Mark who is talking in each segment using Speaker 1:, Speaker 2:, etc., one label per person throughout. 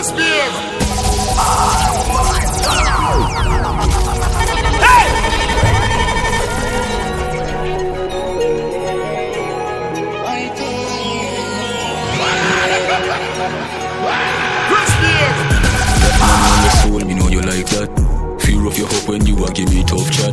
Speaker 1: Your soul, me know you like that. Feel when you a give me tough chat.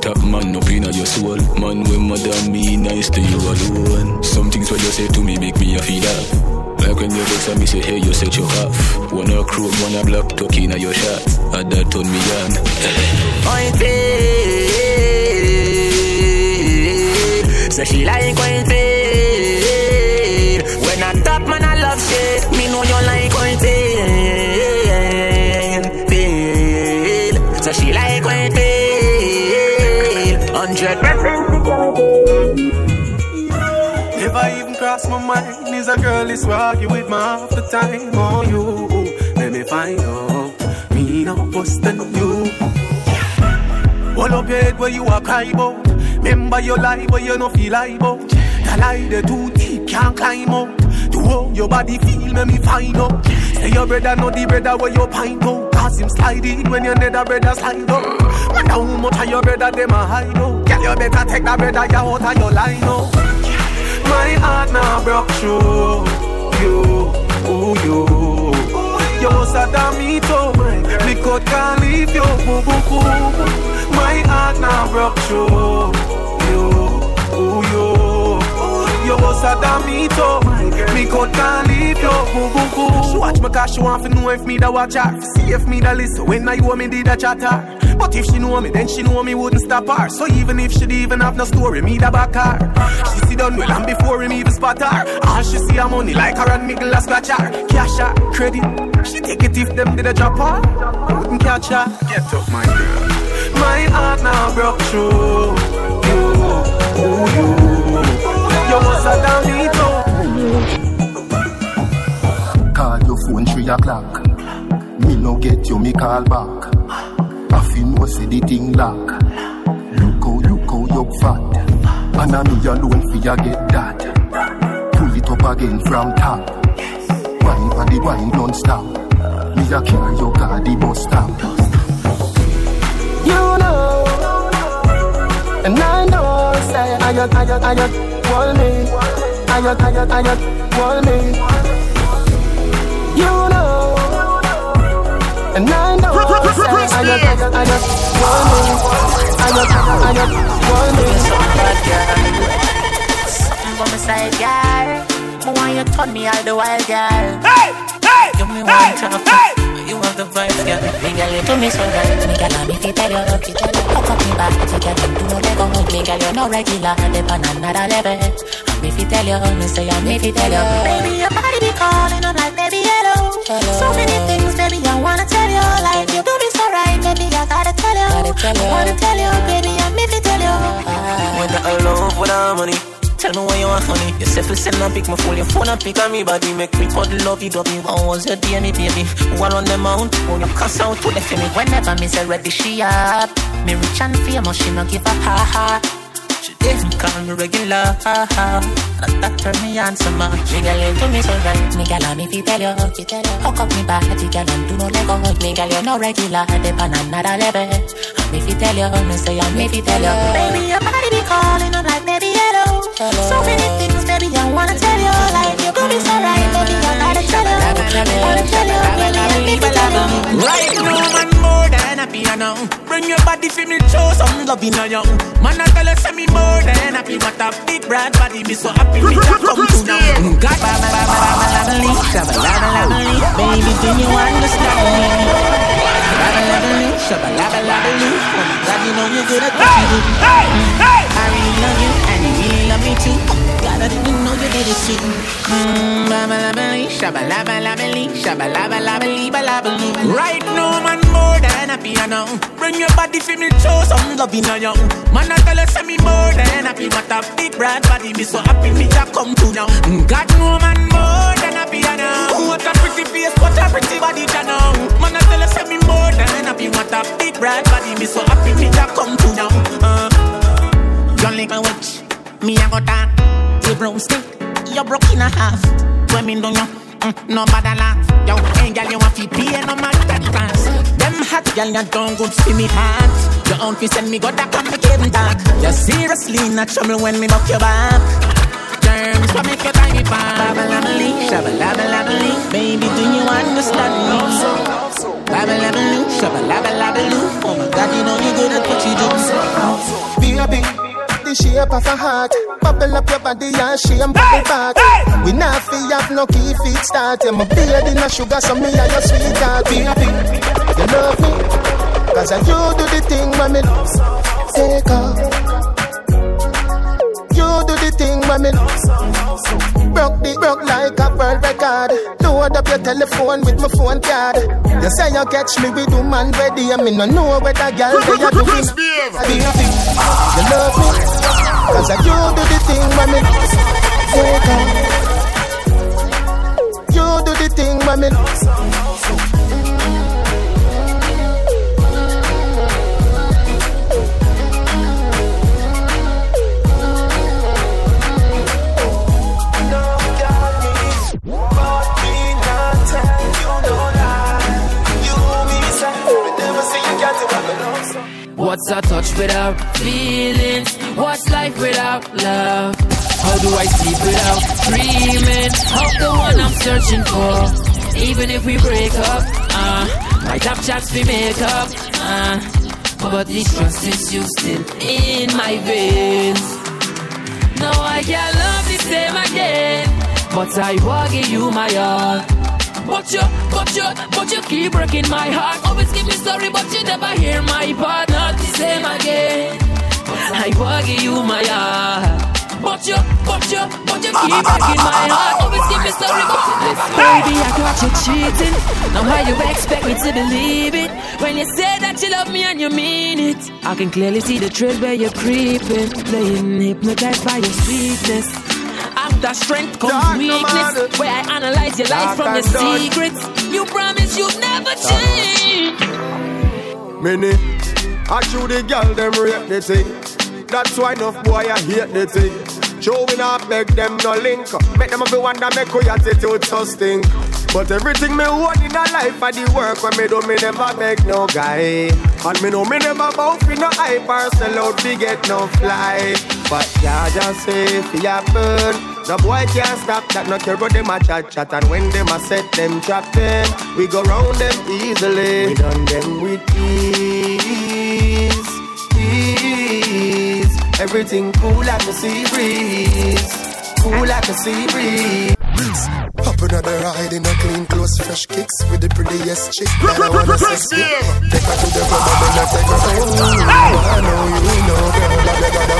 Speaker 1: Top man up in your soul. Man, when mother me nice to you alone. Some things what you say to me make me a feel that. When you vex at me say, hey, you set your half. Wanna crook, wanna block, talking in your shot. And that turn me on.
Speaker 2: Point feel. So she like point
Speaker 3: cross my mind is a girl is argue with me half the time. Oh, you let me find out. Me no worse than you. Hold up your head where you are cry about. Remember your lie where you no feel like about. The lie the too deep can't climb out. To how your body feel make me find out. Say your brother know the brother where you pint out. Cause him slide in when your nether brother slide out. Wonder how much of your brother them a hide out. Girl you better take that brother you out of your line out. My heart now broke through you, ooh you. You must have done me too, me could can't leave you, boo boo boo. My heart now broke through you, ooh you. You must have done me too, me could can't leave you, boo boo boo. She watch me cause she want to know if me da watch her, see if me da listen when I you me did a chatter. But if she know me, then she know me wouldn't stop her. So even if she'd even have no story, me da back her. She see done well and before him even spot her. All she see her money like her and Miguel a scratch her. Cash her, credit. She take it if them did a drop her. Wouldn't catch her. Get up, my girl. My heart now broke through you, ooh, you. You must have done me too.
Speaker 4: Call your phone three o'clock. Me no get you, me call back. I feel no say the thing lock. Look how, look how you fat. And I me alone for you get that. Pull it up again from top. Wine for the wine don't stop. Me a carry your car the bus stop.
Speaker 5: You know, and I know, say, I got, I got, I got, want me. I got, I got, I got, want me. You know, and I know, say, I got, I got, I got, want me. I got, I got, I got, want me.
Speaker 2: Something from my side, girl. But when you turn me all the while, girl.
Speaker 6: Hey, hey,
Speaker 2: Give me one
Speaker 6: hey,
Speaker 2: tough.
Speaker 6: hey.
Speaker 2: You have the vibes, girl. Me girl, you do me so right. Me girl, I'm if you tell you, if you tell you, fuck up me back. If you girl, do not let go. Me girl, you no regular, dep on another level. I'm if you tell you, me say I'm if you tell you. Baby, your body be calling, I'm like, baby, hello. So many things, baby, I wanna tell you. Like you do me so right, baby, I gotta tell you. I wanna tell you, baby, I'm if you tell you. Ah. When I love without money. Tell me why you want honey. You say for send a pic, my phone, your phone a pic on me body. Make me cuddle love you, dubby. What was your DNA, baby? One on the mount, when you cuss out to the for me. Whenever me say ready, she up. Me rich and famous, she no give a ha ha. She didn't call me regular, ha ha. And that turn me on so much. Me girl, you do me so right. Me girl, I'm if you tell you, you you. Hook up me body, girl, and do no let go. Me girl, you no regular, dep on another level. If you tell you, me say I'm if you tell you. Baby, your body be calling, I'm like, baby, hello. So many things, baby, I wanna tell you. Like you do me so right, baby, I gotta tell you. I wanna tell you, baby, if you tell you.
Speaker 7: Right now, man, more than a piano. Bring your body for me, show some love in a young. Man, I tell you, say me more than happy. What a big brand body, me so happy. Me can come to now. Mm, God, ba ba ba ba ba ba ba lee, shabba la ba ba lee. Baby, do you understand me? Ba ba ba lee, shabba la ba ba lee. Oh my God, you know you're good at you do.
Speaker 6: Hey, hey.
Speaker 7: I really love you, and you really love me too. I didn't know you did it too. Right now, man, more than a piano. Bring your body for me, show some love in a young. Man, I tell you, say me more than happy. What a big brand body, me so happy me to come to now. God, no man, more than a piano. What a pretty face, what a pretty body, you know. Man, I tell you, say me more than happy. What a big brand body, me so happy me to come to now. Uh. You my witch, me I got that. You brown stick, you broke in a half. When me done you, Mm, no bother laugh. Yo, ain't girl, you want to pay no matter the class. Them hot girl, you don't good see me pants. Your own fi send me go that complicated talk. You're seriously not trouble when me knock your back. Terms for make your time me fine. Babalabalee, shabalabalabalee. Baby, do you understand me? Babalabaloo, shabalabalabaloo. Oh my God, you know you good at what you do.
Speaker 5: Baby, the shape of a heart. Bubble up your body and shame bubble back. We not fi have no key feet start. Yeah, my beard in a sugar, so me and your sweetheart. Baby, you love me. Cause I you do the thing me take your telephone with my phone card. You say you catch me with woman ready, and me no know where that girl they are doing. You love me, cause I you do the thing when me take off. You do the thing when me
Speaker 8: What's a touch without feelings? What's life without love? How do I sleep without dreaming of the one I'm searching for? Even if we break up, uh, might have chance we make up, uh, but this trust is you still in my veins. No, I can't love the same again, but I will give you my all. But you, but you, but you keep breaking my heart. Always give me sorry, but you never hear my part. Not the same again. I give you my heart. But you, but you, but you keep breaking my heart. Always give me story, but. Baby, I caught you cheating. Now how you expect me to believe it? When you say that you love me and you mean it, I can clearly see the trail where you're creeping, playing hypnotized by your sweetness. After strength comes
Speaker 5: Dark
Speaker 8: weakness.
Speaker 5: matter.
Speaker 8: Where I analyze your
Speaker 5: Dark
Speaker 8: from your secrets. You promise you'd never change.
Speaker 9: Many, I show the girl them rate the thing. That's why enough boy I hate the thing. Showing up, beg them no link. Make them a wonder, make your attitude so stink. But everything me want in a life, I the work when me do, me never beg no guy. And me know me never bow for no hype or sell out, we get no fly. But yeah, just say if it happen. The boy can't stop that, no care about them a chat chat And when them a set them trap We go round them easily We done them with ease, ease Everything cool like a sea breeze Cool like a sea breeze
Speaker 5: another ride in a clean clothes, fresh kicks with the prettiest chick that I wanna sex with. Take her to the club and then I take her home. I know you know, girl, that they got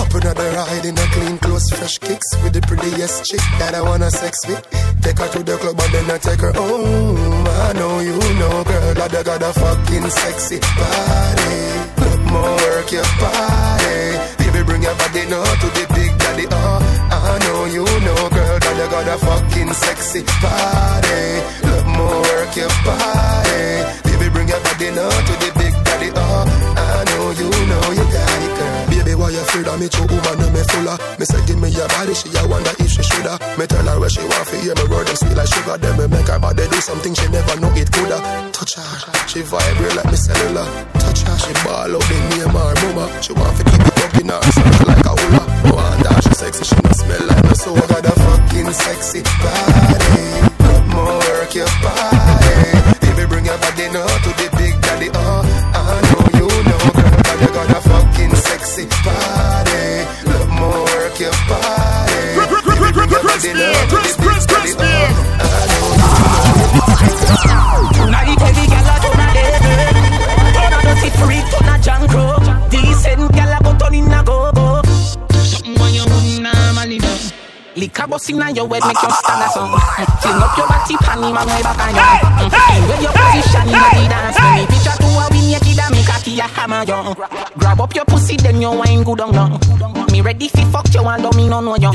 Speaker 5: Up another ride in a clean clothes, fresh kicks with the prettiest chick that I wanna sex with. Take her to the club and then I take her home. I know you know, girl, that they got a fucking sexy body. Put more work your body. Baby, bring your body now to the big you know, girl, that you got a fucking sexy body. Love more work your body. Baby, bring your body now to the big daddy. Oh, I know you know you got it, girl. Baby, why you feel that me true woman, me fuller? Me say give me your body, she a wonder if she shoulda. Me tell her where she want to hear me word them sweet like sugar. Then me make her body do something she never know it coulda. Touch her, she vibrate like me cellular. Touch her, she ball out the name her mama. She want to keep it up in her like a hula. No wonder she sexy, she no smell like so. Got a fucking sexy body. Put more work your body. Baby, bring your body now to the big daddy. Oh, I know you know, girl, that you got a fucking sexy body. Love more work your body. Baby, bring your body now
Speaker 7: Bust inna your head make you stand a song Fling up ah, ah, ah. your body pan him and way back on you. Mm, mm-hmm. Where your position inna the dance Me picture to a win your kid and make a key a hammer you. Grab up your pussy then you wine good on you Me ready fi fuck you and don't me no know you.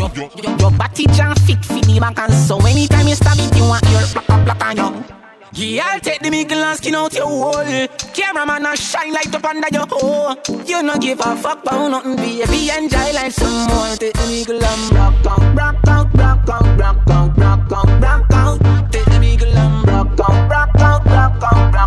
Speaker 7: Your body jam fit fi the back and so Anytime you stab it you want your black up black on you
Speaker 10: Yeah, I'll take the mickle and skin out your hole. Cameraman, I shine light up under your hole. You no give a fuck about nothing, baby. Enjoy life some more. Take the mickle and rock out, rock out, rock out, rock out, rock out, rock out. Take the mickle and rock out, rock out, rock out, rock out.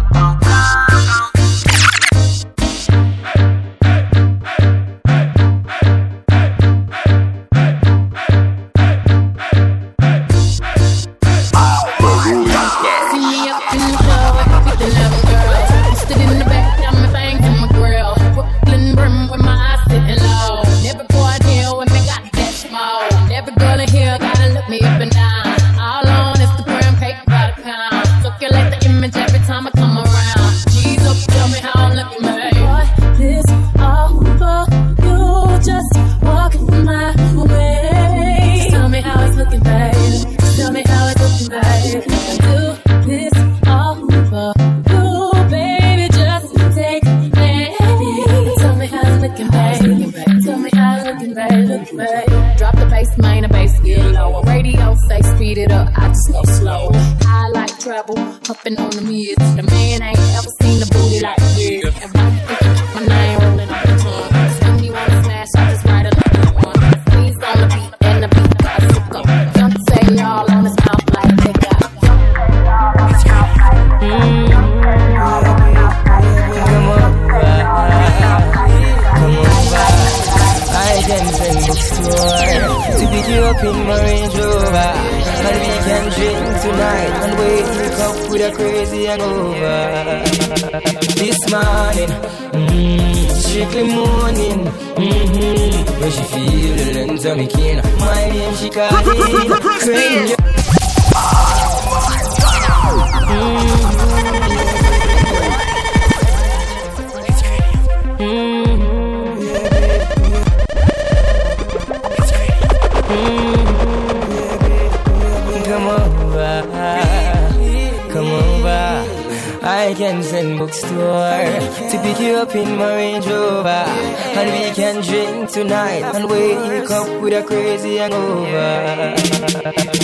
Speaker 11: The
Speaker 12: length of me kin, my name she calling crazy. Come over, come over. I can send bookstore to her to pick you up in my Range Rover, and we can drink tonight and wake up with a crazy hangover.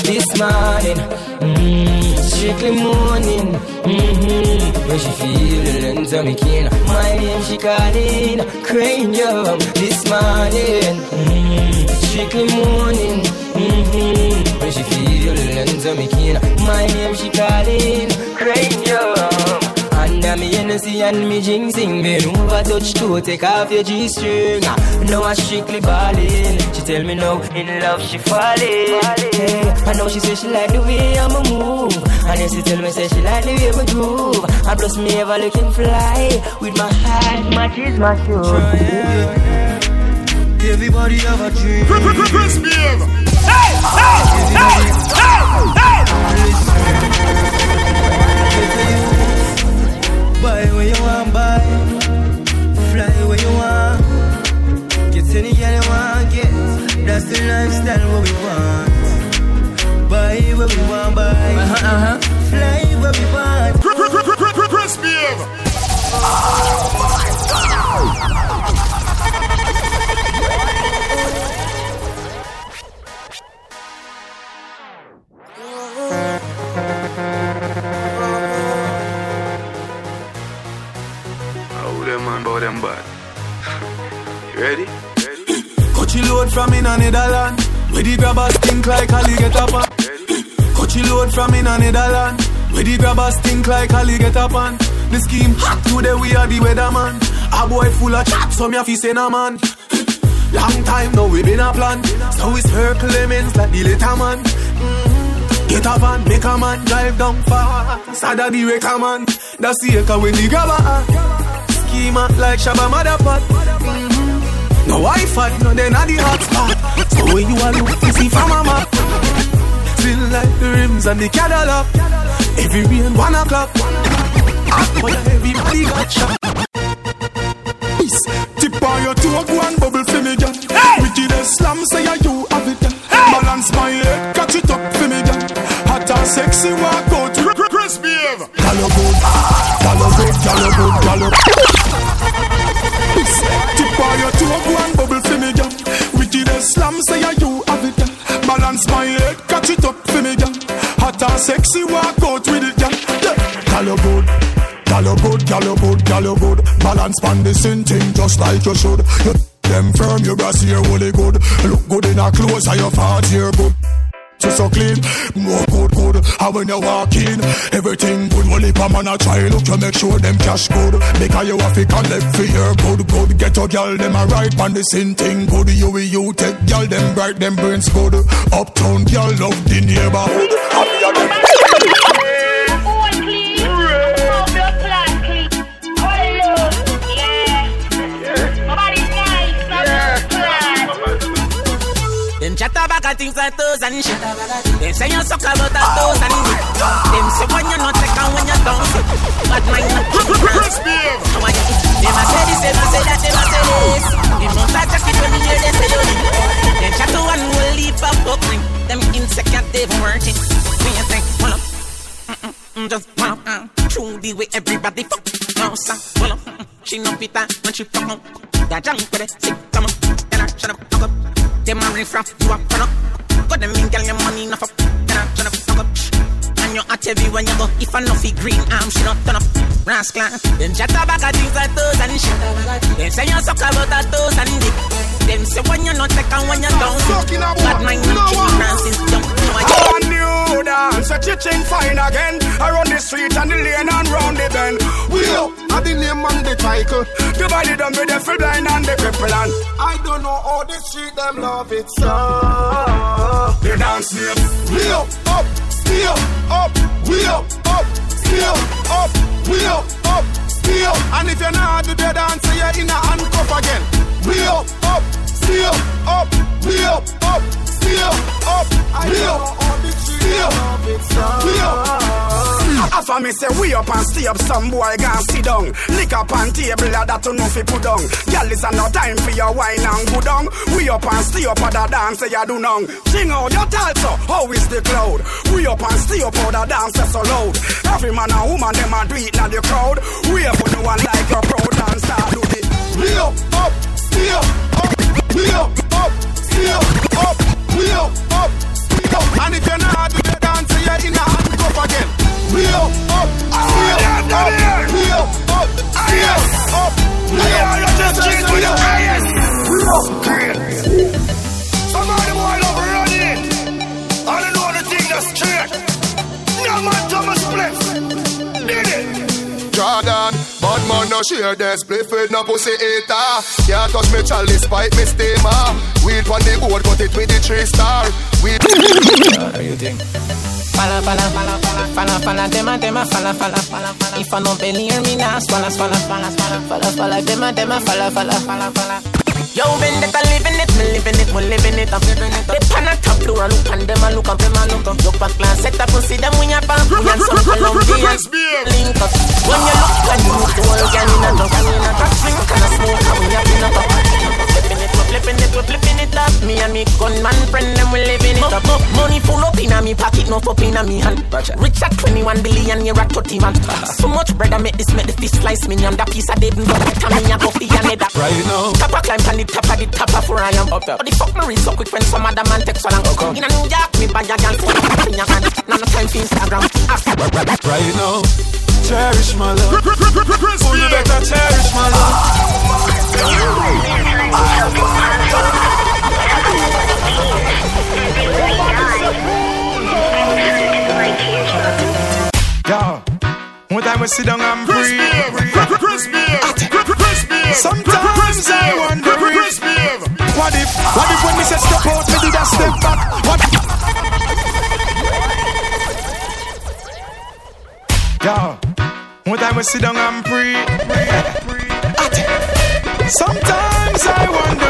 Speaker 12: This morning, mm, strictly morning, mm-hmm, when she feel the length of me kin, my name she calling cranium. This morning, mm, strictly morning, mm-hmm, when she feel the length of me kin, my name she calling cranium. Under me Hennessy and me jinxing Bend over touch toe, take off your G-string Now I strictly ballin' She tell me now, in love she falling hey, I know she say she like the way I'ma move And yes, she tell me say she like the way me groove And plus me ever looking fly With my heart, matches my shoe
Speaker 13: Everybody have a dream.
Speaker 14: Chris Behave. Hey, hey, hey, hey, hey.
Speaker 13: Buy where you want, buy. Fly where you want. Get any girl you want, get. That's the lifestyle what we want. Buy where we want, buy. Uh-huh, uh-huh. Fly where we want.
Speaker 14: Chris Behave.
Speaker 15: How them bad? you ready?
Speaker 3: Coachy load from in a Netherland. Where the grabbers stink like alligator pan. Coachy load from in a Netherland. Where the grabbers stink like alligator pan. The scheme hot today we are the weatherman. A boy full of chat, so me a fi say nah man. Long time now we been a plan. So it's circle lemons like the little man. Mhm. Get a van, make a man drive down far. Sada the wrecker man. That's the echo when the grabber. Schema like Shabba Motherpot. Mhm. No Wi-Fi, no then at the hotspot. So when you are look, you see from a map. Still like the rims and the Cadillac. Every rain one o'clock. But everybody got shot.
Speaker 16: Peace. Tip on your toe, go and bubble for me, girl. Wickedest slam, say you have it, girl. Balance my head, catch it up for me, girl. Hot and sexy, walk Girl, you good. You good. You Peace. Tip on your toe, go and bubble for me, girl. Wickedest slam, say ya you have it. Balance my head, catch it up for me, girl. Hot and sexy, walk out with it, girl. Yeah.
Speaker 17: gal you good, gal you good. Balance pan the sin thing just like you should. You them firm, your brass here really good. Look good in a clothes, and your fat here good just so clean. More good, good. And when you walk in, everything good. Well, if a man a try, look, you make sure them cash good. Because you have to collect for your good, good. Get a girl, them a right on the same thing good. You will you take girl, them bright, them brains good. Uptown girl, love the neighborhood.
Speaker 7: Things like toes and shit. Them say you suck about a toes and dick. Them say when you not and when you don't sit. But mine not crispy. Them a say this, them a say that, them a say this. Them not a jacket when me hear they say you. Them chatter one will leave a book ring. Them insecure they worth it. When you think, pull up. Mm-mm, just pull up. Uh, True the way everybody fuck. No, son, pull up. She no pita when she fuck up. That junk with it, sick, come on. Then I shut up, fuck up. Them a raff, you a front up. Got them in, girl, your money enough up. Then I shut up, fuck up. And you at every when you go. If I know fi green arm, she not turn up. Rascal. Them chatter back at things like toes and shit. Them say you suck about a toes and dick. Them say when you not take and when you don't. Bad mind not keep Francis young.
Speaker 16: A new dance, a chiching fine again. Around the street and the lane and round the bend. We up at the name and the title. Divided them with the full blind and the cripple and I don't know how the street them love it so. The dance name. We up, up, still up, we up, up, still up, we up, up, still. And if you're not the dance, you're in a handcuff again. We up, up, still up, we up, up, still up, we up, we up. After me say we up and stay up, some boy gon' sit down. Lick up on table that to know fi put down. Girl, it's no time for your wine and go down. We up and stay up the dance, say you do none. Sing out your talso, how is the cloud? We up and stay up the dance, so loud. Every man and woman them a do it now the crowd. We up on the one like a proud start do the. We up, up, stay up, up. We up, up, stay up, up. We up, up, up. And if you're not do the dance, you're in a again. We up, up, up, up. We up, up, up, up. We up, just with the highest. We up,
Speaker 9: Bad man share the split with no pussy eater. Can't touch me chalice, pipe me steamer. Weed on the board, cut it with the three star. Weed.
Speaker 12: How you think?
Speaker 7: Fala, fala, fala, fala, fala, fala, dema, dema, fala, fala, fala, fala. If I no belly hear me now, swalla, swalla, swalla, swalla, fala, fala, dema, dema, fala, fala, fala, fala. Yo, vendetta, living it, me living it, we living it, I'm living it. They pan a top floor, look and them a look up, them a look up. Look back, glance, set up, see them when you pop, we and some Colombian link up. When you look up. Me and gunman friend, them we living it up. Money full up in a me pocket, no up in a me hand. Rich at 21 billion, you're at 30 man. Uh-huh. So much bread, I make this, make the fish slice me on that piece of dead and dog. Tell me a coffee and head up.
Speaker 18: Right now.
Speaker 7: Top a climb on the top of the top of where I am. Up there. But the fuck me reach so quick when some other man takes so long.
Speaker 18: Okay.
Speaker 7: In a New York, me buy a gal phone in your hand. Now no time for Instagram.
Speaker 18: Right now. Cherish my love. Oh, you better cherish my love. Ah.
Speaker 16: Yeah. One time we sit down and breathe. Sometimes I wonder if What if, what if when me say step out, me did a step back? What? Yeah. One time we sit down and breathe. Sometimes I wonder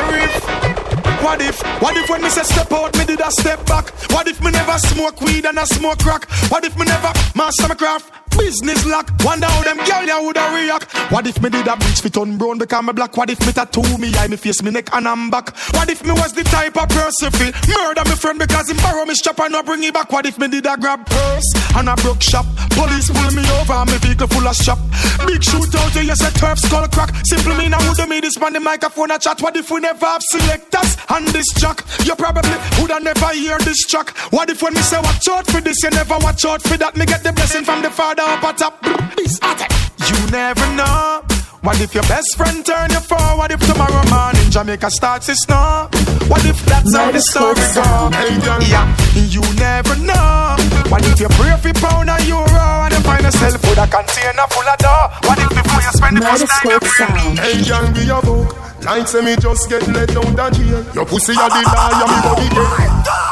Speaker 16: what if, what if when me say step out, me did a step back? What if me never smoke weed and I smoke crack? What if me never master my craft? Business lock. Wonder how them girl ya woulda react. What if me did a bleach fit on brown because me black? What if me tattoo me eye, me face, me neck and I'm back? What if me was the type of person fi murder me friend because him borrow me strap and not bring it back? What if me did a grab purse and a broke shop? Police pull me over and me vehicle full of shop. Big shootout, you say turf skull crack. Simple mean I woulda made this man the microphone a chat. What if we never have selectors and this jack? You probably woulda never hear this track. What if when me say watch out for this, you never watch out for that? Me get the blessing from the father up at top. You never know. What if your best friend turn you forward What if tomorrow morning Jamaica starts to snow? What if that's how the story go? Hey, yeah, you never know. What if you pray for pound a euro and you find yourself with a container full of dough? What if before you spend the first time you bring
Speaker 19: Hey, young, be a book. Like say me just get let down the jail. Your pussy a the lie, and me body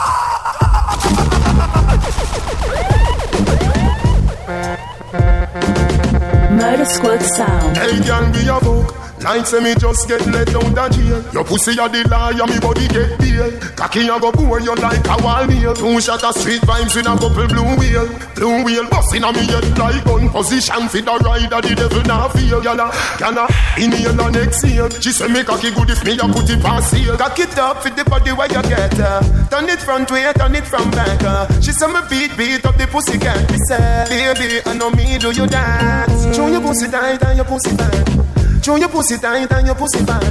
Speaker 20: Murder Squad Sound.
Speaker 19: Hey, be a book. Like say me just get let down the jail. Your pussy a the lie, and me body get bail. Cocky a go bore you like a wall nail. Two shot of street vibes in a couple blue wheel. Blue wheel busting on me head like gun position for the rider. The devil now feel. Yalla, yalla, inhale and exhale. She say me cocky good if me a put it past seal. Cock it up for the body where you get her. Turn it front way, turn it from back. uh. She say me beat, beat up the pussy can't be said. Baby, I know me do you dance. Show your pussy tight and your pussy fat. Show your pussy tight and your pussy fat.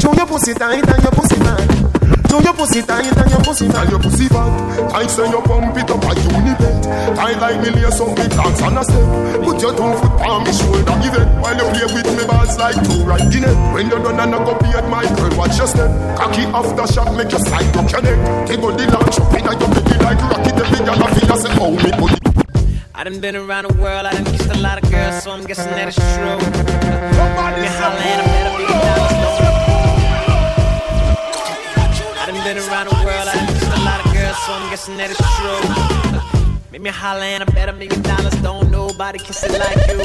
Speaker 19: Show your pussy tight and your pussy fat. Show your pussy tight and your pussy fat. Your pussy fat. I say you pump it up a unibet. I like me lay some big dance on a step. Put your two foot on me shoulder, give it. While you play with me balls like two right in it. When you're done and I go beard my girl, watch your step. Cocky after shot make you slide up your neck. Take go the launch up in your belly like rocket. Every girl I feel I say, oh me it.
Speaker 21: I done been around the world, I done kissed a lot of girls, so I'm guessing that it's true. Let me holla at let 'em be dollars, I done been around the world, I done kissed a lot of girls, so I'm guessing that it's true. Make me holla and I bet a million dollars. Don't nobody kiss it like you.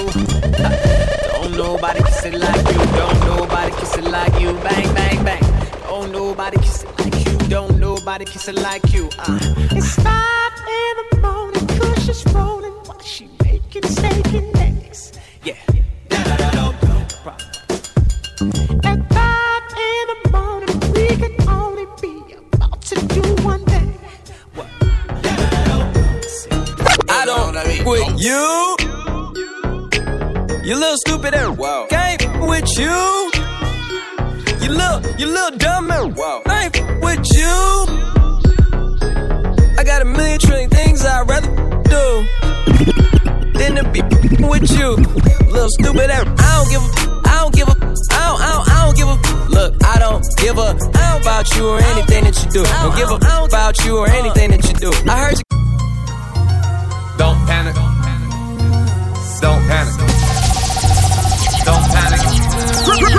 Speaker 21: Don't nobody kiss it like you. Don't nobody kiss it like you. Bang, bang, bang. Don't nobody kiss it like you. Don't nobody kiss it like you. Uh. It's five in the morning, Kush is rolling she making steak and eggs. Yeah. At five in the morning, we can only be about to do one thing.
Speaker 22: I don't with you. You little stupid ass. Wow. Ain't with you. You little, you little dumb man. Wow. Ain't with you. I got a million trillion things I'd rather do than to be with you. Little stupid ass. I don't give a. I don't give a. I don't. I don't. I don't give a. Look, I don't give a. I don't about you or anything that you do. Don't give a about you or anything that you do. I heard you.
Speaker 23: Don't panic. Don't panic. Don't panic.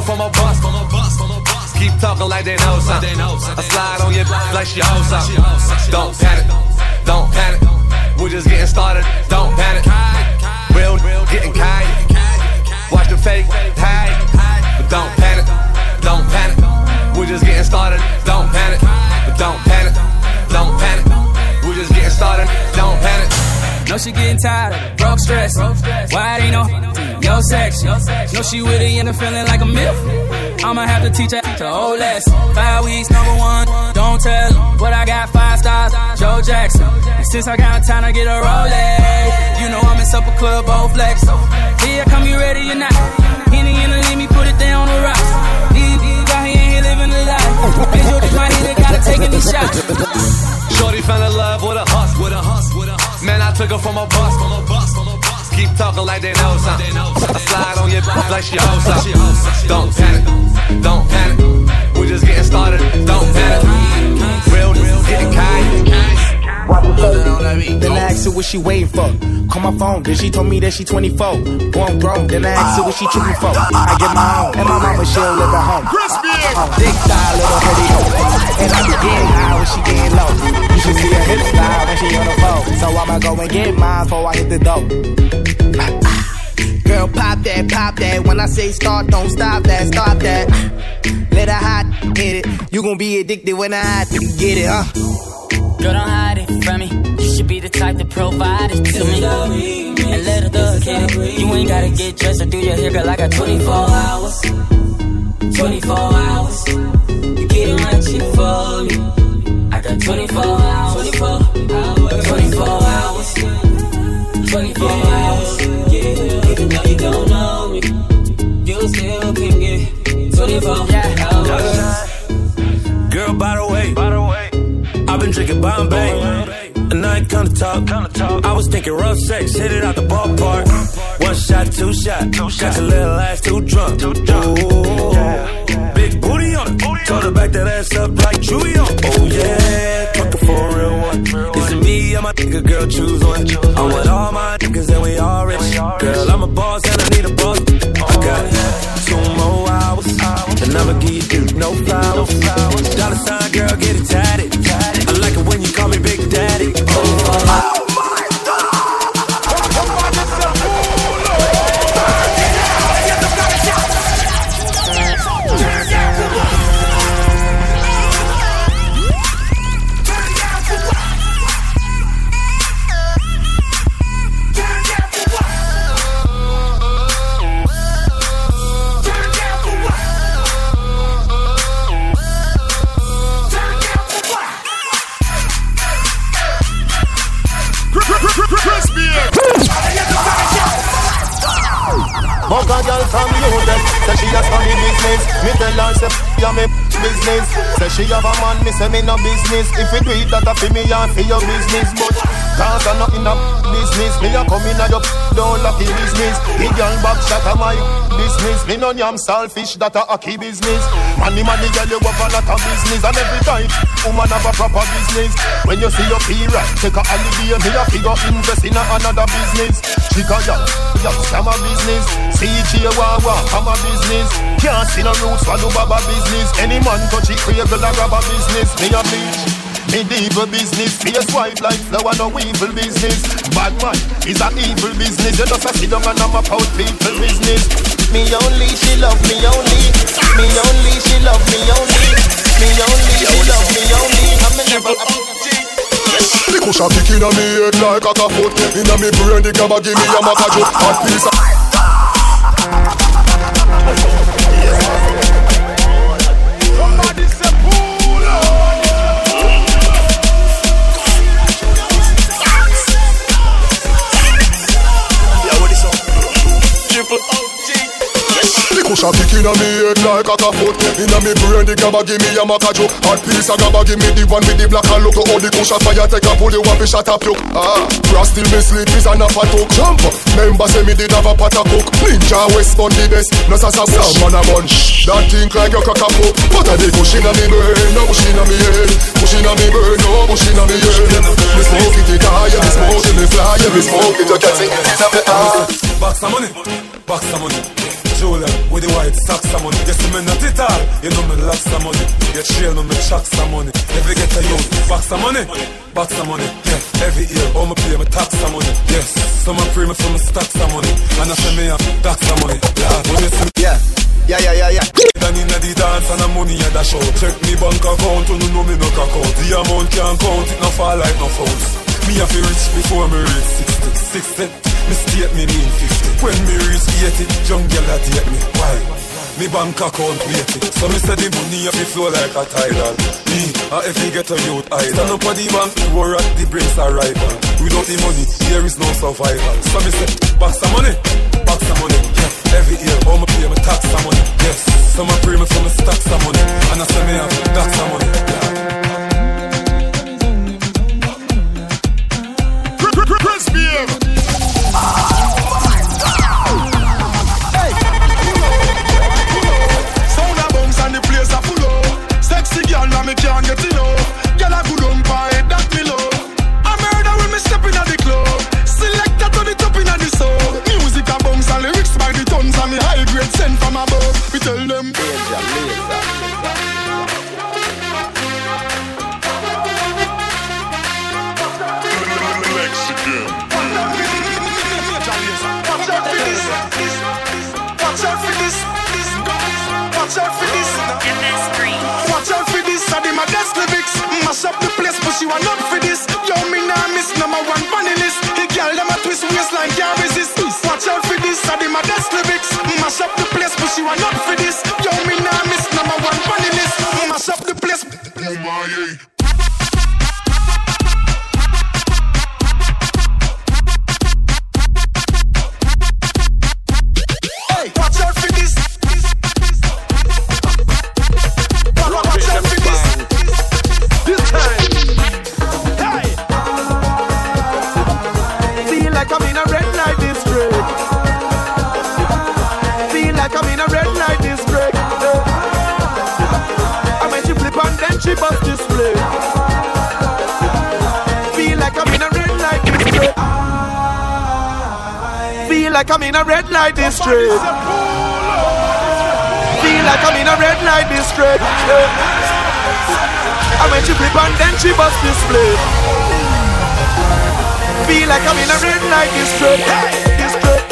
Speaker 23: Man, I took her from a bus. Keep talking like they know something. I slide on your like she owes something. Don't panic. Don't panic. We're just getting started. Don't panic. Real getting kind. Watch the fake hide. But don't panic. Don't panic. We're just getting started. Don't panic. But don't panic. Don't panic. We're just getting started. Don't panic.
Speaker 24: No, she getting tired, broke stress. Why it ain't no yo sex? No, she with it and I'm feeling like a myth. I'ma have to teach her to old less. Five weeks, number one. Don't tell 'em what I got. Five stars, Joe Jackson. And since I got time to get a Rolex, you know I'm in supper club, both flex. Here, come you ready or not? Henny in the let me put it down on the rocks. These out here, living the life. Bitch, you just right here, gotta take any shots.
Speaker 23: Shorty fell in love with a hustle. With a hustle. With a hustle. Man, I took her from a bus. From a bus. From a bus. Keep talking like they know something. I slide on your like she owes something. Don't panic. Don't panic. We're just getting started. Don't panic. Real, getting kind.
Speaker 9: Then I asked her what she waiting for. Call my phone, then she told me that she 24. Born grown, then I asked her what she tripping for. I get my own, and my mama she'll live at home. Dick uh-huh. style, little pretty hoe. And I be getting high when she getting low. You should see her hip style when she on the phone. So I'ma go and get mine before I hit the dough. Girl, pop that, pop that. When I say start, don't stop that, stop that. Let her hot hit it. You gon' be addicted when I hot get it, huh?
Speaker 25: Girl, don't hide it from me. You should be the type to provide it to me. And let a thug hit it. You ain't gotta get dressed or do your hair, girl. I got 24 hours. 24 hours. You get it right shit for me. I got 24 hours. 24 hours. 24 hours. 24 hours. Yeah, even though you don't know me, you still can get 24 hours.
Speaker 22: Been drinking Bombay. And I ain't kinda talk. I was thinking rough sex, hit it out the ballpark. One shot, two shot, got your little ass too drunk. Ooh, big booty on it. Told her back that ass up like Julian. Oh yeah, fucking for a real one. Is it me or my nigga girl? Choose one. I'm with all my niggas and we all rich. Girl, I'm a boss and I need a boss. I got two more hours, and I'ma give you no flowers. Dollar sign girl, get it tatted.
Speaker 19: Fuck a girl from UTech Say she a study business Me tell her say ya me business. Say she have a man Me say me no business. If you do it that a fi me and fi your business. But cause I not in a business. Me a come in a your don't lucky business. Me girl back shot a my business. Me no yam selfish that a hockey business. Money money girl you have a lot of business. And every time woman have a proper business. When you see your period Take a holiday Me a figure invest in a another business. Chica ya, ya scam a business. CG Wawa, I'm a business. Can't see no roots for no baba business. Any man touch it, a grab a business Me a bleach Medieval business, face white like flower, no evil business. Bad man is a evil business. You just a sit down and I'm about people business. Me only, she love me only. Me only, she love me only. Me only, she love me only. I'm never.
Speaker 26: The cushion kick inna me head like a foot Inna me brain the gabba give me a macajo Hot piece like a foot. Inna me brain the gabba give me a macajo Hot piece of gabba give me the one with the black and look. How the cushion fire take a pull you up shot up you Ah, cross still me sleep is a talk. Jump, member say me did have a pot of cook Ninja West on the best, no sasa Some man a bunch, that think like you crack a poke But a the push inna me brain, no push inna me head. Push inna me brain, no push inna me head. Me smoke it, it high, me smoke it, me fly Me smoke it, you can't sing it. Inna me ah.
Speaker 27: Box of money, box of money. Julia with the white socks of money. Yes, me not it all. You know me lots of money. You trail me, me chucks of money. Every get a youth, box of money, box of money. Yeah, every year, all me pay me tax of money. Yes, some a free me from me stacks of money. And I say me a tax of money. Yeah, when you see me,
Speaker 9: yeah. Yeah, yeah, yeah, yeah.
Speaker 27: Then inna the dance and the money at the show. Check me bank account, you know me no account. The amount can't count, it no fall like no phones. Me have to reach before me reach 60, 60. Me state me mean 50. When me reach 80, young girl a date me. Why? Me bank account it. So me say the money have to flow like a tidal. Me, if you get a youth idol. Stand up at the bank, war at the brinks arrival. Without the money, there is no survival. So me say, box some money, box some money. Yeah, every year, all me pay me tax some money. Yes, some a pray me for me stack some money. And I say me have tax some money. Yeah.
Speaker 16: Watch out for this. Watch out for this. I did my best lyrics. Mash up the place, but she want up for this. Yo, me nah miss number one funny list. Hey, girl, them a twist waistline, can't resist. Watch out for this. I did my best lyrics. Mash up the place, but she want up for
Speaker 19: like I'm in a red light district. Feel like I'm in a red light district. And when she flip and then she bust this flip. Feel like I'm in a red light district. District.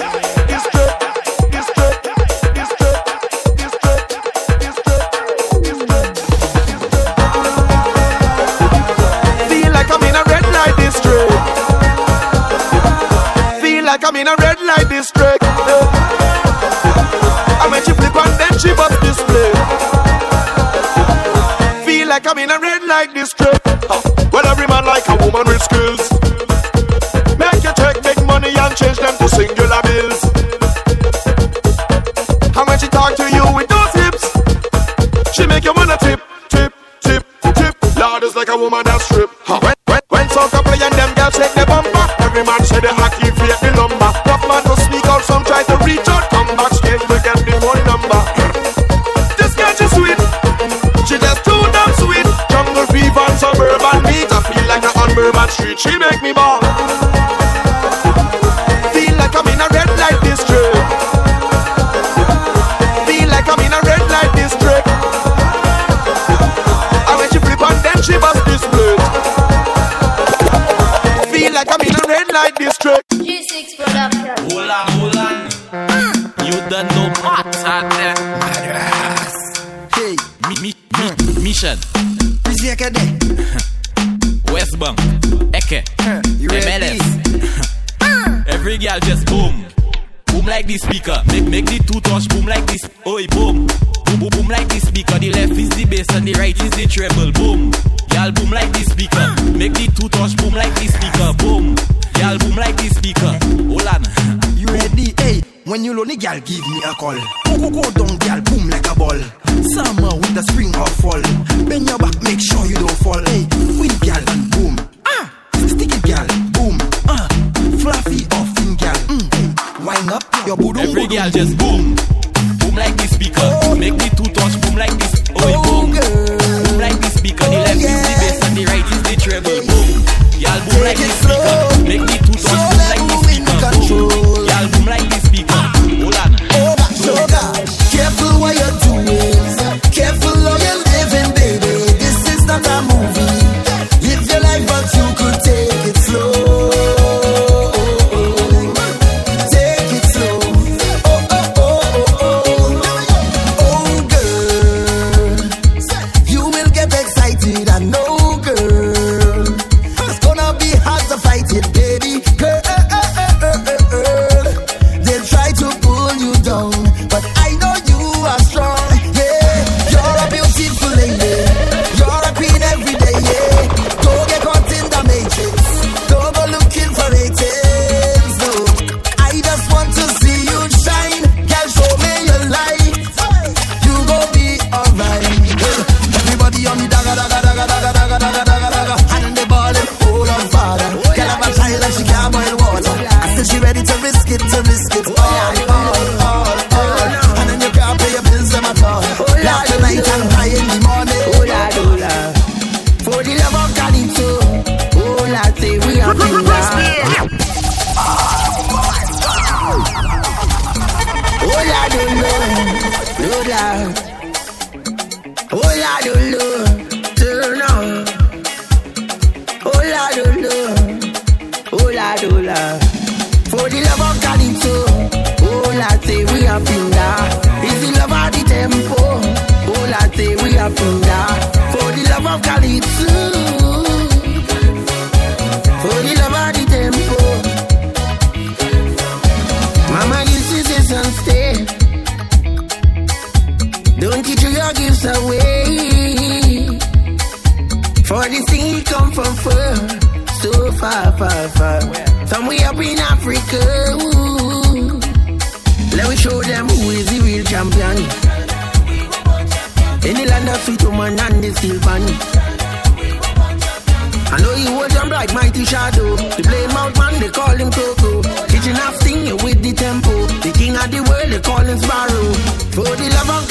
Speaker 19: Feel like I'm in a red light district. Feel like I'm in a red like this track, I made she flip and then she bust this play. Feel like I'm in a red like this trick. Well, every man like a woman with. like this track.
Speaker 20: G6 production.
Speaker 28: Hold on, hold on. You don't know what
Speaker 5: Hey,
Speaker 28: mi, mi, mi, mission.
Speaker 5: Busy is a
Speaker 28: West Bank, Eke, MLS. Every girl just boom. Boom like this speaker. Make make the two touch boom like this. Oi boom. Boom boom boom like this speaker. The left is the bass and the right is the treble.
Speaker 5: gyal give me a call. Go go go down, gyal boom like a ball. you with the tempo. The king of the world, they call him Sparrow. For the love of